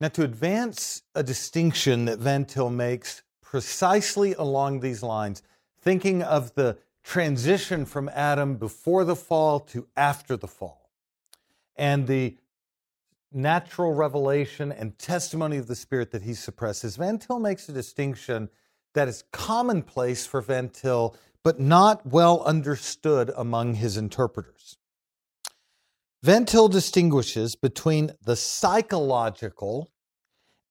Now, to advance a distinction that Van Til makes precisely along these lines, thinking of the transition from Adam before the fall to after the fall, and the natural revelation and testimony of the Spirit that he suppresses, Van Til makes a distinction that is commonplace for Van Til, but not well understood among his interpreters. Van Til distinguishes between the psychological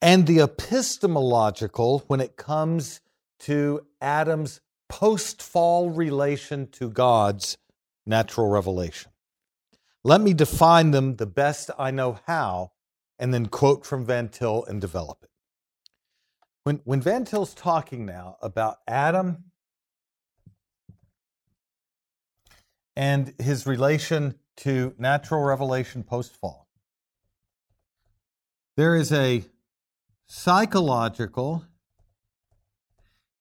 and the epistemological when it comes to Adam's post fall relation to God's natural revelation. Let me define them the best I know how and then quote from Van Til and develop it. When, when Van Til's talking now about Adam and his relation to natural revelation post fall. There is a psychological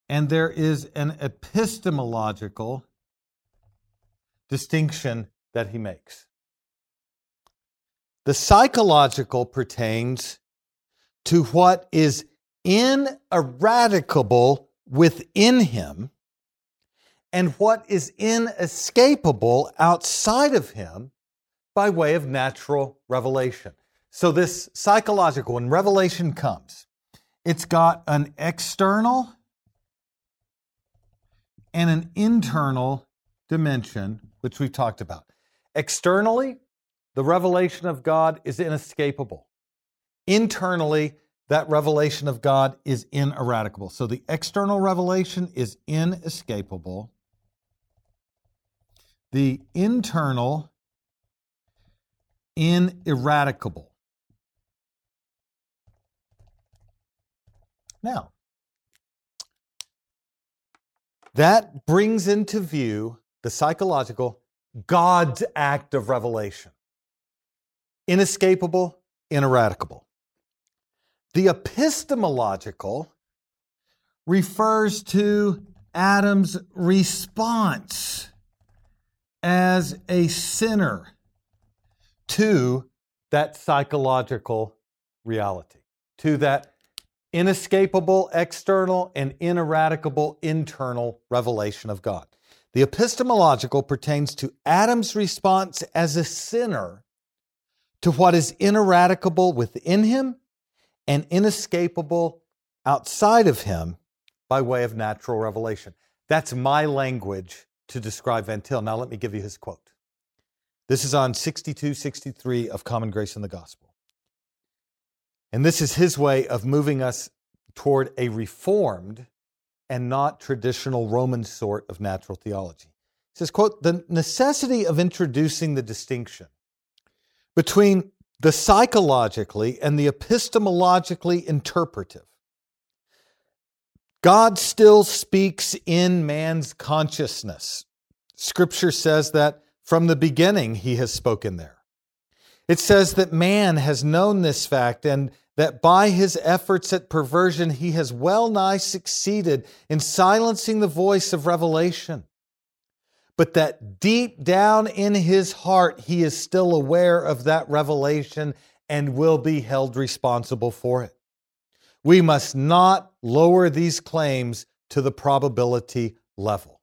and there is an epistemological distinction that he makes. The psychological pertains to what is ineradicable within him and what is inescapable outside of him by way of natural revelation. So, this psychological, when revelation comes, it's got an external and an internal dimension, which we've talked about. Externally, the revelation of God is inescapable. Internally, that revelation of God is ineradicable. So the external revelation is inescapable the internal ineradicable. Now, that brings into view the psychological God's act of revelation. Inescapable, ineradicable. The epistemological refers to Adam's response as a sinner to that psychological reality, to that inescapable external and ineradicable internal revelation of God. The epistemological pertains to Adam's response as a sinner to what is ineradicable within him and inescapable outside of him by way of natural revelation. That's my language to describe Van Til. Now, let me give you his quote. This is on 62 63 of Common Grace in the Gospel. And this is his way of moving us toward a reformed and not traditional Roman sort of natural theology. He says, quote, the necessity of introducing the distinction between the psychologically and the epistemologically interpretive God still speaks in man's consciousness. Scripture says that from the beginning he has spoken there. It says that man has known this fact and that by his efforts at perversion he has well nigh succeeded in silencing the voice of revelation. But that deep down in his heart he is still aware of that revelation and will be held responsible for it. We must not lower these claims to the probability level.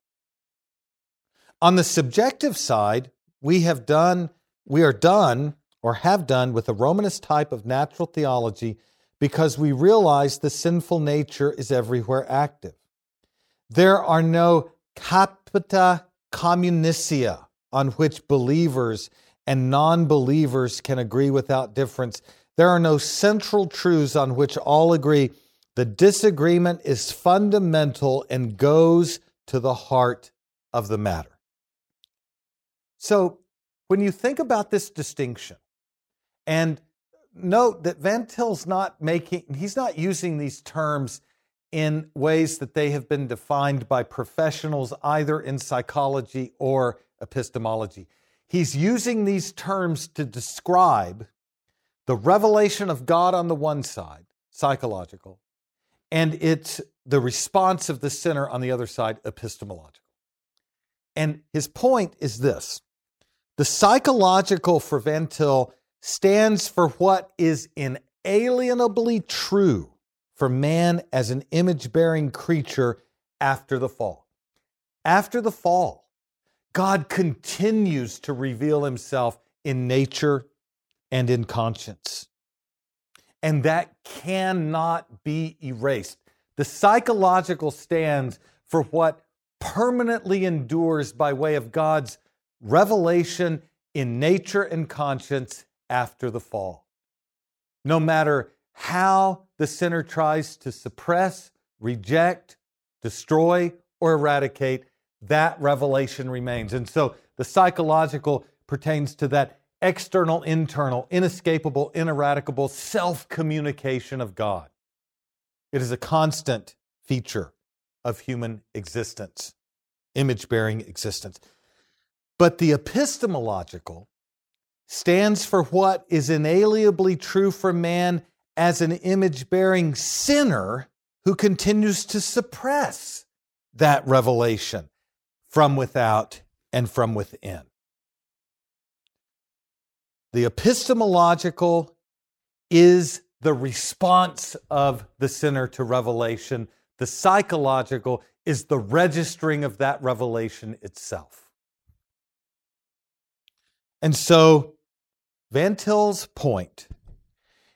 On the subjective side, we have done, we are done or have done with the Romanist type of natural theology because we realize the sinful nature is everywhere active. There are no capita communia on which believers and non believers can agree without difference. There are no central truths on which all agree. The disagreement is fundamental and goes to the heart of the matter. So, when you think about this distinction, and note that Van Til's not making, he's not using these terms in ways that they have been defined by professionals either in psychology or epistemology. He's using these terms to describe the revelation of God on the one side, psychological, and it's the response of the sinner on the other side, epistemological. And his point is this the psychological for stands for what is inalienably true for man as an image bearing creature after the fall. After the fall, God continues to reveal himself in nature and in conscience. And that cannot be erased. The psychological stands for what permanently endures by way of God's revelation in nature and conscience after the fall. No matter how the sinner tries to suppress, reject, destroy, or eradicate, that revelation remains. And so the psychological pertains to that external, internal, inescapable, ineradicable self communication of God. It is a constant feature of human existence, image bearing existence. But the epistemological stands for what is inalienably true for man as an image bearing sinner who continues to suppress that revelation from without and from within. The epistemological is the response of the sinner to revelation. The psychological is the registering of that revelation itself. And so, Van Til's point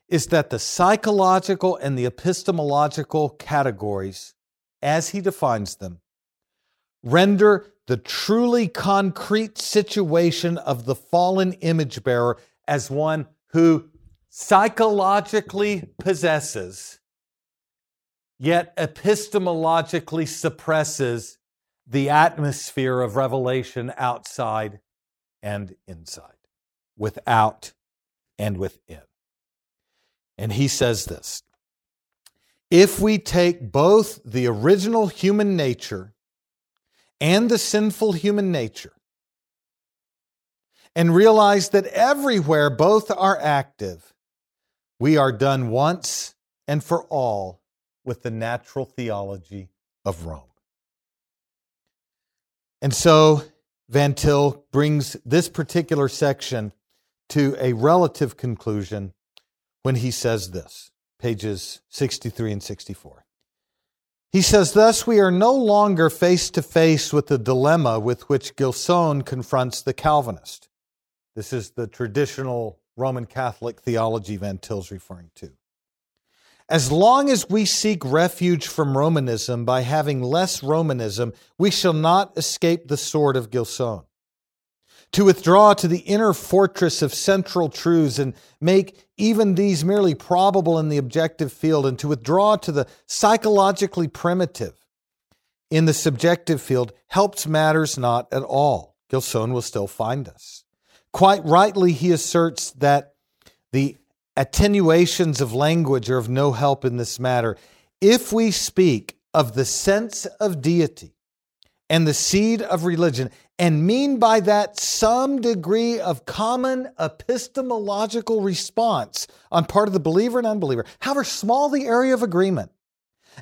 is that the psychological and the epistemological categories, as he defines them, render the truly concrete situation of the fallen image bearer as one who psychologically possesses, yet epistemologically suppresses the atmosphere of revelation outside and inside, without and within. And he says this if we take both the original human nature and the sinful human nature and realize that everywhere both are active, we are done once and for all with the natural theology of Rome. And so Van Til brings this particular section to a relative conclusion when he says this, pages 63 and 64. He says, Thus, we are no longer face to face with the dilemma with which Gilson confronts the Calvinist. This is the traditional Roman Catholic theology Van Til's referring to. As long as we seek refuge from Romanism by having less Romanism, we shall not escape the sword of Gilson to withdraw to the inner fortress of central truths and make even these merely probable in the objective field, and to withdraw to the psychologically primitive in the subjective field helps matters not at all. Gilson will still find us. Quite rightly, he asserts that the attenuations of language are of no help in this matter. If we speak of the sense of deity and the seed of religion and mean by that some degree of common epistemological response on part of the believer and unbeliever, however small the area of agreement,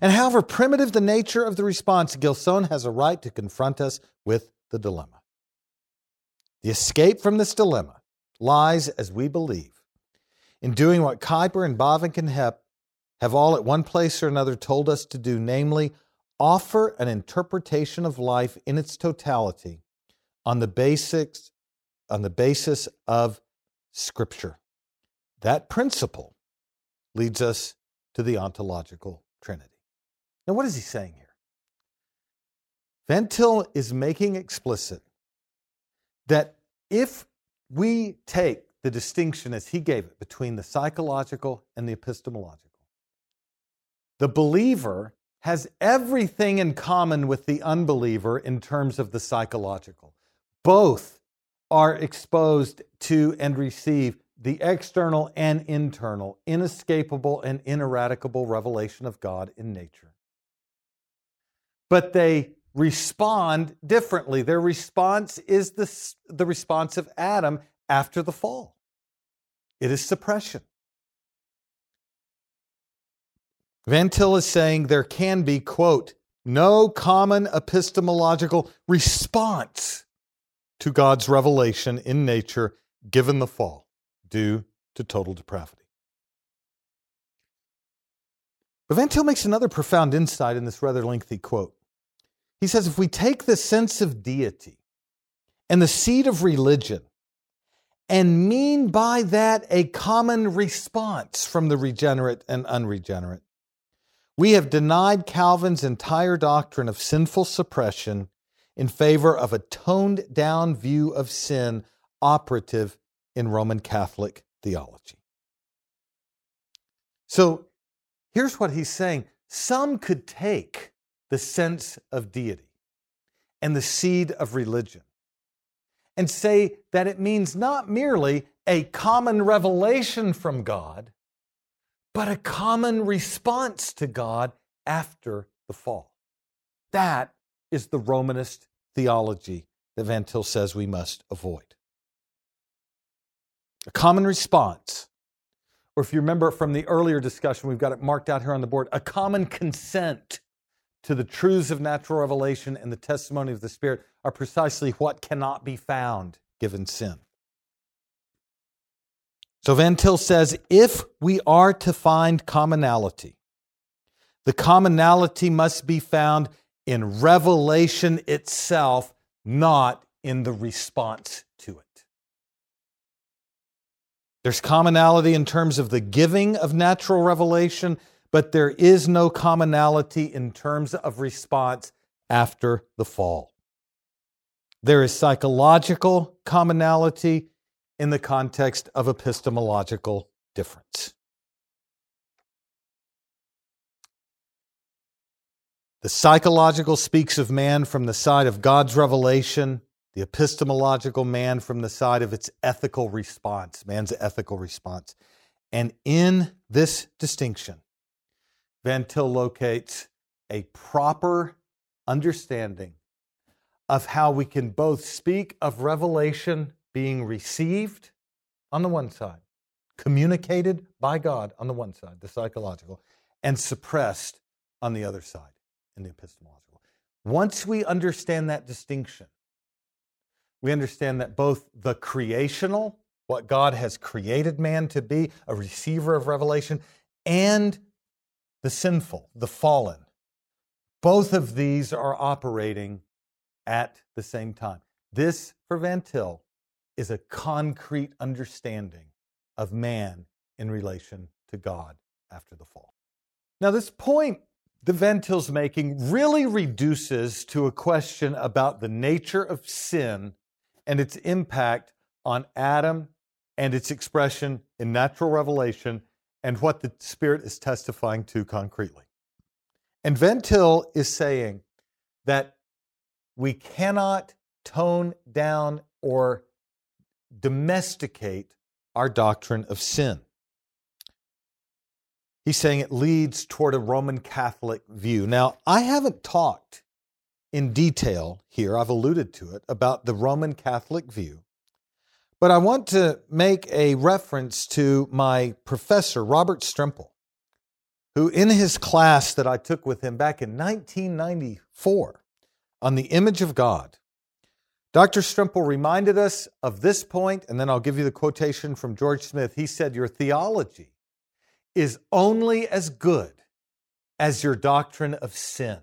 and however primitive the nature of the response, Gilson has a right to confront us with the dilemma. The escape from this dilemma lies, as we believe, in doing what Kuyper and Bavinck and Hepp have all at one place or another told us to do, namely, offer an interpretation of life in its totality on the basics on the basis of scripture. That principle leads us to the ontological trinity. Now what is he saying here? Van Til is making explicit that if we take the distinction as he gave it between the psychological and the epistemological, the believer has everything in common with the unbeliever in terms of the psychological. Both are exposed to and receive the external and internal, inescapable and ineradicable revelation of God in nature. But they respond differently. Their response is the, the response of Adam after the fall it is suppression. Van Til is saying there can be, quote, no common epistemological response to God's revelation in nature given the fall due to total depravity. But Van Til makes another profound insight in this rather lengthy quote. He says if we take the sense of deity and the seed of religion and mean by that a common response from the regenerate and unregenerate, we have denied Calvin's entire doctrine of sinful suppression in favor of a toned down view of sin operative in Roman Catholic theology. So here's what he's saying some could take the sense of deity and the seed of religion and say that it means not merely a common revelation from God, but a common response to God after the fall. That is the Romanist theology that Van Til says we must avoid. A common response, or if you remember from the earlier discussion, we've got it marked out here on the board, a common consent to the truths of natural revelation and the testimony of the Spirit are precisely what cannot be found given sin. So Van Til says if we are to find commonality, the commonality must be found in revelation itself, not in the response to it. There's commonality in terms of the giving of natural revelation, but there is no commonality in terms of response after the fall. There is psychological commonality in the context of epistemological difference. The psychological speaks of man from the side of God's revelation, the epistemological man from the side of its ethical response, man's ethical response. And in this distinction, Van Til locates a proper understanding of how we can both speak of revelation being received on the one side, communicated by God on the one side, the psychological, and suppressed on the other side the epistemological. Once we understand that distinction, we understand that both the creational, what God has created man to be, a receiver of revelation, and the sinful, the fallen. Both of these are operating at the same time. This, for Van Til, is a concrete understanding of man in relation to God after the fall. Now, this point the Van Til's making really reduces to a question about the nature of sin and its impact on Adam and its expression in natural revelation and what the Spirit is testifying to concretely. And Van Til is saying that we cannot tone down or domesticate our doctrine of sin. He's saying it leads toward a Roman Catholic view. Now, I haven't talked in detail here, I've alluded to it, about the Roman Catholic view. But I want to make a reference to my professor, Robert Strimple, who, in his class that I took with him back in 1994 on the image of God, Dr. Strimple reminded us of this point, and then I'll give you the quotation from George Smith. He said, Your theology is only as good as your doctrine of sin.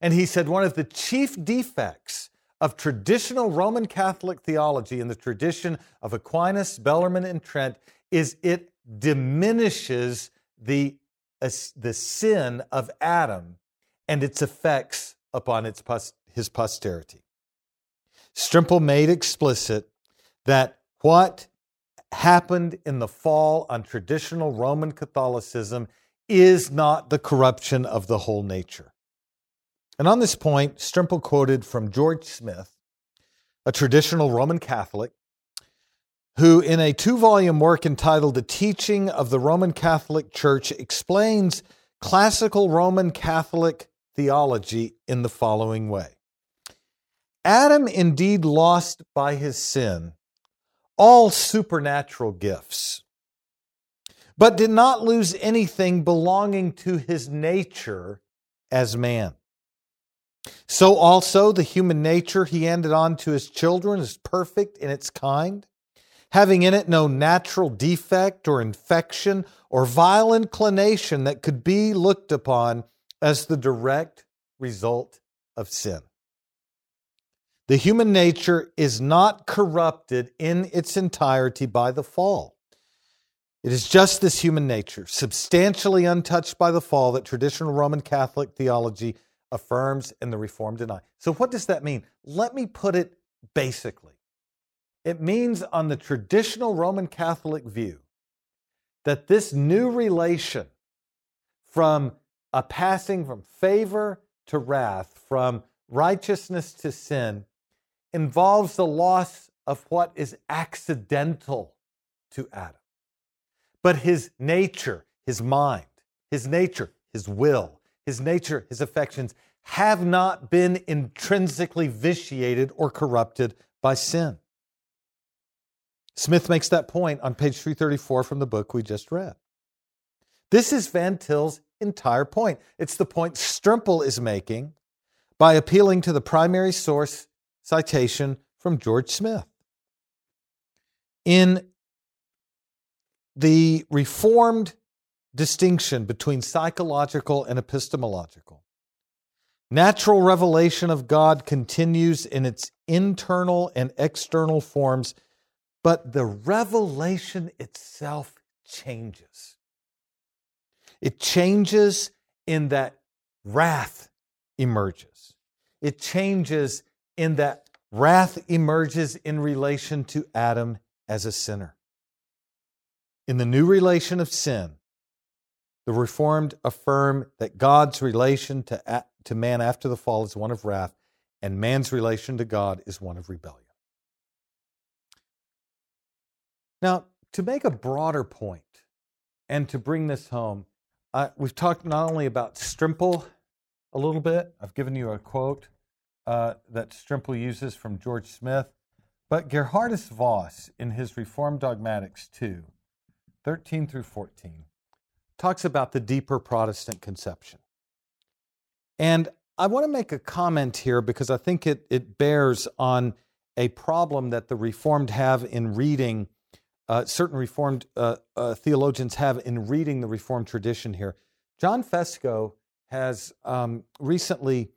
And he said, One of the chief defects of traditional Roman Catholic theology in the tradition of Aquinas, Bellarmine, and Trent is it diminishes the, uh, the sin of Adam and its effects upon its, his posterity. Strimple made explicit that what happened in the fall on traditional Roman Catholicism is not the corruption of the whole nature. And on this point, Strimple quoted from George Smith, a traditional Roman Catholic, who, in a two volume work entitled The Teaching of the Roman Catholic Church, explains classical Roman Catholic theology in the following way Adam indeed lost by his sin all supernatural gifts, but did not lose anything belonging to his nature as man. So also the human nature he handed on to his children is perfect in its kind, having in it no natural defect or infection or vile inclination that could be looked upon as the direct result of sin. The human nature is not corrupted in its entirety by the fall. It is just this human nature, substantially untouched by the fall, that traditional Roman Catholic theology affirms and the Reformed deny. So, what does that mean? Let me put it basically. It means, on the traditional Roman Catholic view, that this new relation from a passing from favor to wrath, from righteousness to sin, involves the loss of what is accidental to Adam. But his nature, his mind, his nature, his will, his nature, his affections have not been intrinsically vitiated or corrupted by sin. Smith makes that point on page 334 from the book we just read. This is Van Til's entire point. It's the point Strimple is making by appealing to the primary source citation from George Smith. In the Reformed distinction between psychological and epistemological, natural revelation of God continues in its internal and external forms but the revelation itself changes. It changes in that wrath emerges. It changes in that wrath emerges in relation to Adam as a sinner. In the new relation of sin, the Reformed affirm that God's relation to, to man after the fall is one of wrath, and man's relation to God is one of rebellion. Now, to make a broader point and to bring this home, uh, we've talked not only about Strimple a little bit, I've given you a quote uh, that Strimple uses from George Smith, but Geerhardus Vos in his Reformed Dogmatics 2, 13 through 14, talks about the deeper Protestant conception. And I want to make a comment here because I think it, it bears on a problem that the Reformed have in reading uh, certain Reformed uh, uh, theologians have in reading the Reformed tradition here. John Fesko has um, recently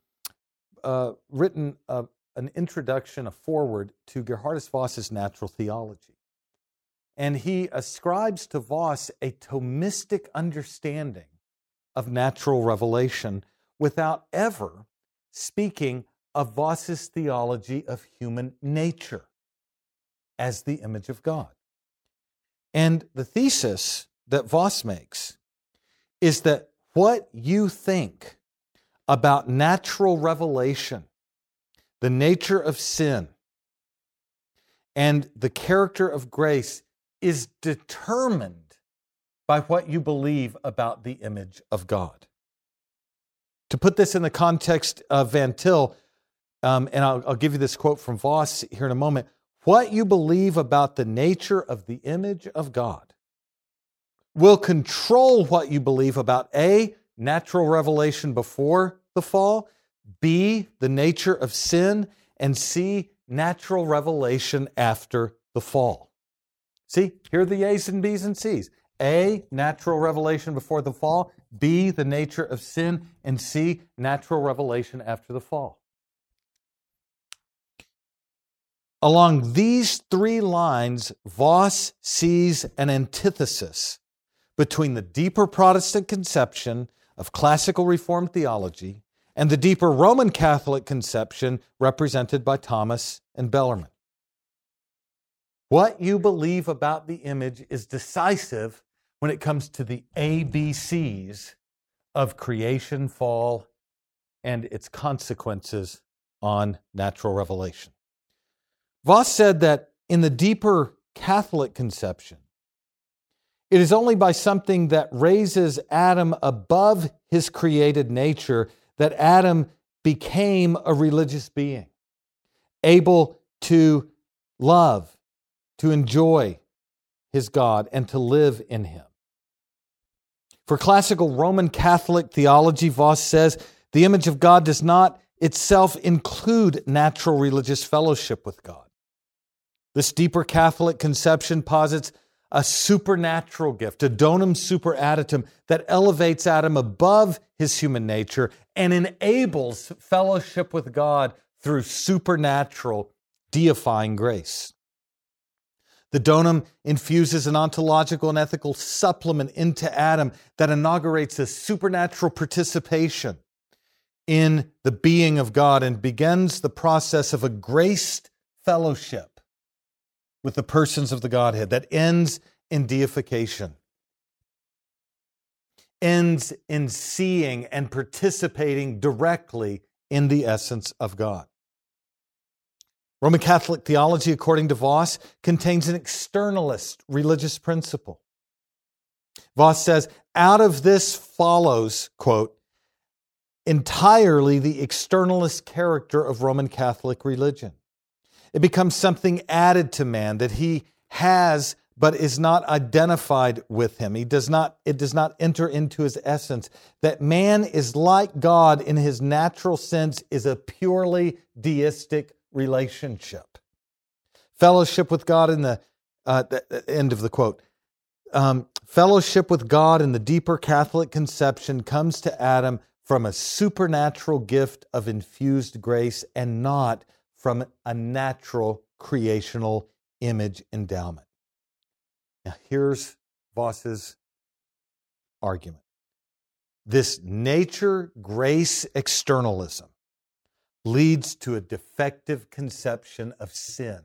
uh, written a, an introduction, a foreword to Geerhardus Vos's natural theology. And he ascribes to Vos a Thomistic understanding of natural revelation without ever speaking of Vos's theology of human nature as the image of God. And the thesis that Vos makes is that what you think about natural revelation, the nature of sin, and the character of grace is determined by what you believe about the image of God. To put this in the context of Van Til, um, and I'll, I'll give you this quote from Vos here in a moment what you believe about the nature of the image of God will control what you believe about A, natural revelation before the fall, B, the nature of sin, and C, natural revelation after the fall. See, here are the A's and B's and C's. A, natural revelation before the fall. B, the nature of sin. And C, natural revelation after the fall. Along these three lines, Vos sees an antithesis between the deeper Protestant conception of classical Reformed theology and the deeper Roman Catholic conception represented by Thomas and Bellarmine. What you believe about the image is decisive when it comes to the ABCs of creation, fall, and its consequences on natural revelation. Vos said that in the deeper Catholic conception, it is only by something that raises Adam above his created nature that Adam became a religious being, able to love, to enjoy his God, and to live in him. For classical Roman Catholic theology, Vos says the image of God does not itself include natural religious fellowship with God. This deeper Catholic conception posits a supernatural gift, a donum superadditum that elevates Adam above his human nature and enables fellowship with God through supernatural deifying grace. The donum infuses an ontological and ethical supplement into Adam that inaugurates a supernatural participation in the being of God and begins the process of a graced fellowship with the persons of the Godhead that ends in deification, ends in seeing and participating directly in the essence of God. Roman Catholic theology, according to Vos, contains an externalist religious principle. Vos says, out of this follows, quote, entirely the externalist character of Roman Catholic religion. It becomes something added to man that he has but is not identified with him. He does not it does not enter into his essence. That man is like God in his natural sense is a purely deistic relationship. Fellowship with God in the, uh, the end of the quote. Um, fellowship with God in the deeper Catholic conception comes to Adam from a supernatural gift of infused grace and not from a natural creational image endowment. Now, here's Vos's argument this nature grace externalism leads to a defective conception of sin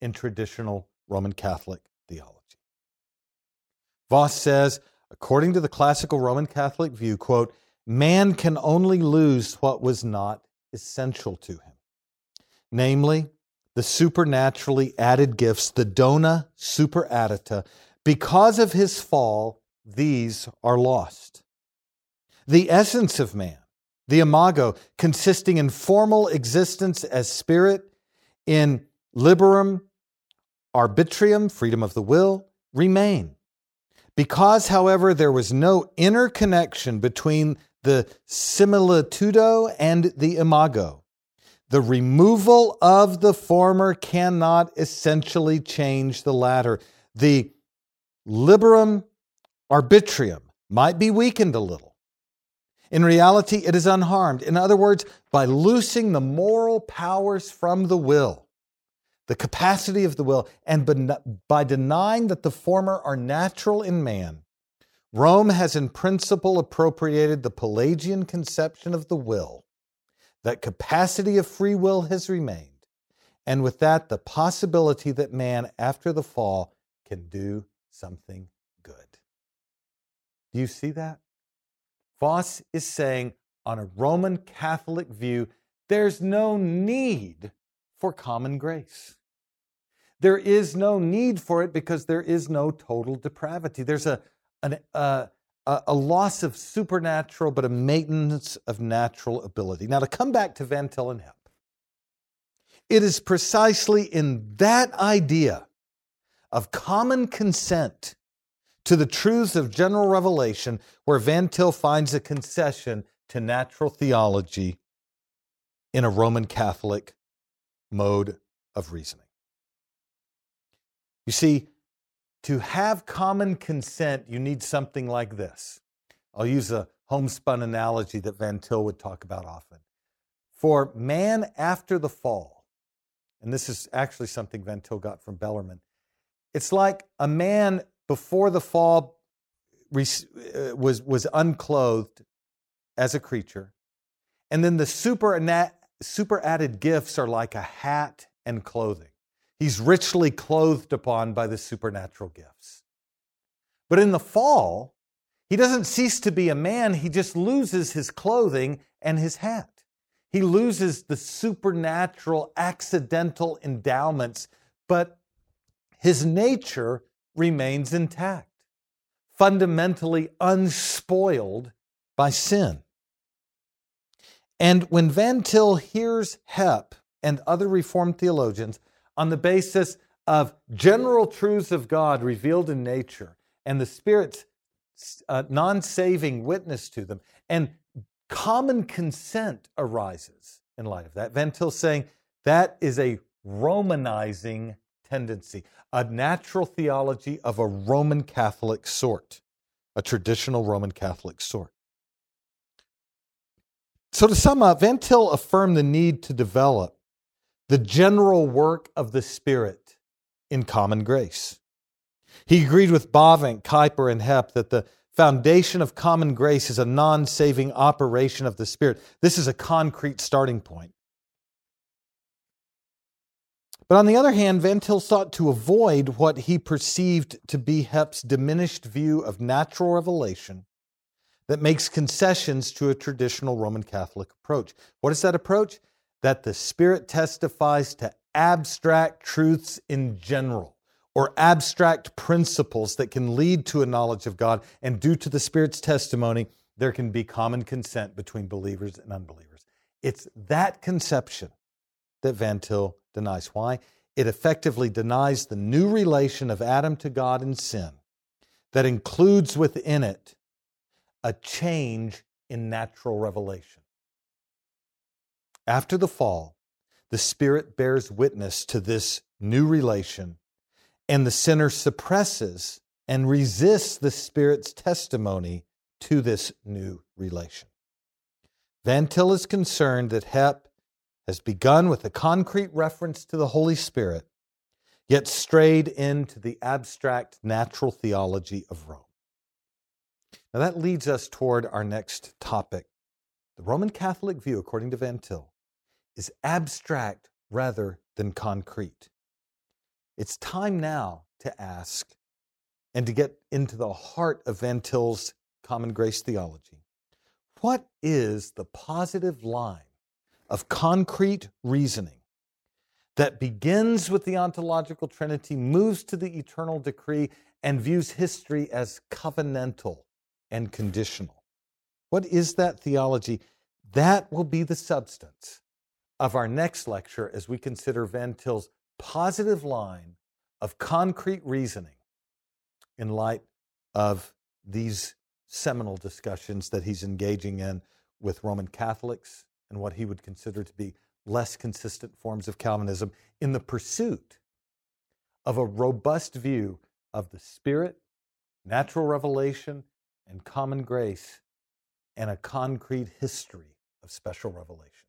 in traditional Roman Catholic theology. Vos says, according to the classical Roman Catholic view, quote, man can only lose what was not essential to him, namely the supernaturally added gifts, the dona superaddita. Because of his fall, these are lost. The essence of man the imago, consisting in formal existence as spirit, in liberum arbitrium, freedom of the will, remain. Because, however, there was no inner connection between the similitudo and the imago, the removal of the former cannot essentially change the latter. The liberum arbitrium might be weakened a little in reality, it is unharmed. In other words, by loosing the moral powers from the will, the capacity of the will, and by denying that the former are natural in man, Rome has in principle appropriated the Pelagian conception of the will, that capacity of free will has remained, and with that, the possibility that man, after the fall, can do something good. Do you see that? Vos is saying, on a Roman Catholic view, there's no need for common grace. There is no need for it because there is no total depravity. There's a, an, uh, a loss of supernatural, but a maintenance of natural ability. Now, to come back to Van Til and Hepp, it is precisely in that idea of common consent to the truths of general revelation, where Van Til finds a concession to natural theology in a Roman Catholic mode of reasoning. You see, to have common consent, you need something like this. I'll use a homespun analogy that Van Til would talk about often. For man after the fall, and this is actually something Van Til got from Bellarmine, it's like a man before the fall uh, was, was unclothed as a creature. And then the super, super added gifts are like a hat and clothing. He's richly clothed upon by the supernatural gifts. But in the fall, he doesn't cease to be a man, he just loses his clothing and his hat. He loses the supernatural, accidental endowments, but his nature remains intact, fundamentally unspoiled by sin. And when Van Til hears Hepp and other Reformed theologians on the basis of general truths of God revealed in nature and the Spirit's uh, non saving witness to them, and common consent arises in light of that. Van saying that is a Romanizing tendency, a natural theology of a Roman Catholic sort, a traditional Roman Catholic sort. So, to sum up, Van Til affirmed the need to develop the general work of the Spirit in common grace. He agreed with Bavinck, Kuyper, and Hepp that the foundation of common grace is a non saving operation of the Spirit. This is a concrete starting point. But on the other hand, Van Til sought to avoid what he perceived to be Hepp's diminished view of natural revelation that makes concessions to a traditional Roman Catholic approach. What is that approach? That the Spirit testifies to abstract truths in general or abstract principles that can lead to a knowledge of God. And due to the Spirit's testimony, there can be common consent between believers and unbelievers. It's that conception that Van Til denies. Why? It effectively denies the new relation of Adam to God in sin that includes within it a change in natural revelation. After the fall, the Spirit bears witness to this new relation, and the sinner suppresses and resists the Spirit's testimony to this new relation. Van Til is concerned that Hepp has begun with a concrete reference to the Holy Spirit, yet strayed into the abstract natural theology of Rome. Now that leads us toward our next topic. The Roman Catholic view, according to Van Til, is abstract rather than concrete. It's time now to ask and to get into the heart of Van Til's common grace theology. What is the positive line of concrete reasoning that begins with the ontological trinity, moves to the eternal decree, and views history as covenantal and conditional. What is that theology? That will be the substance of our next lecture as we consider Van Til's positive line of concrete reasoning in light of these seminal discussions that he's engaging in with Roman Catholics and what he would consider to be less consistent forms of Calvinism in the pursuit of a robust view of the Spirit, natural revelation, and common grace and a concrete history of special revelation.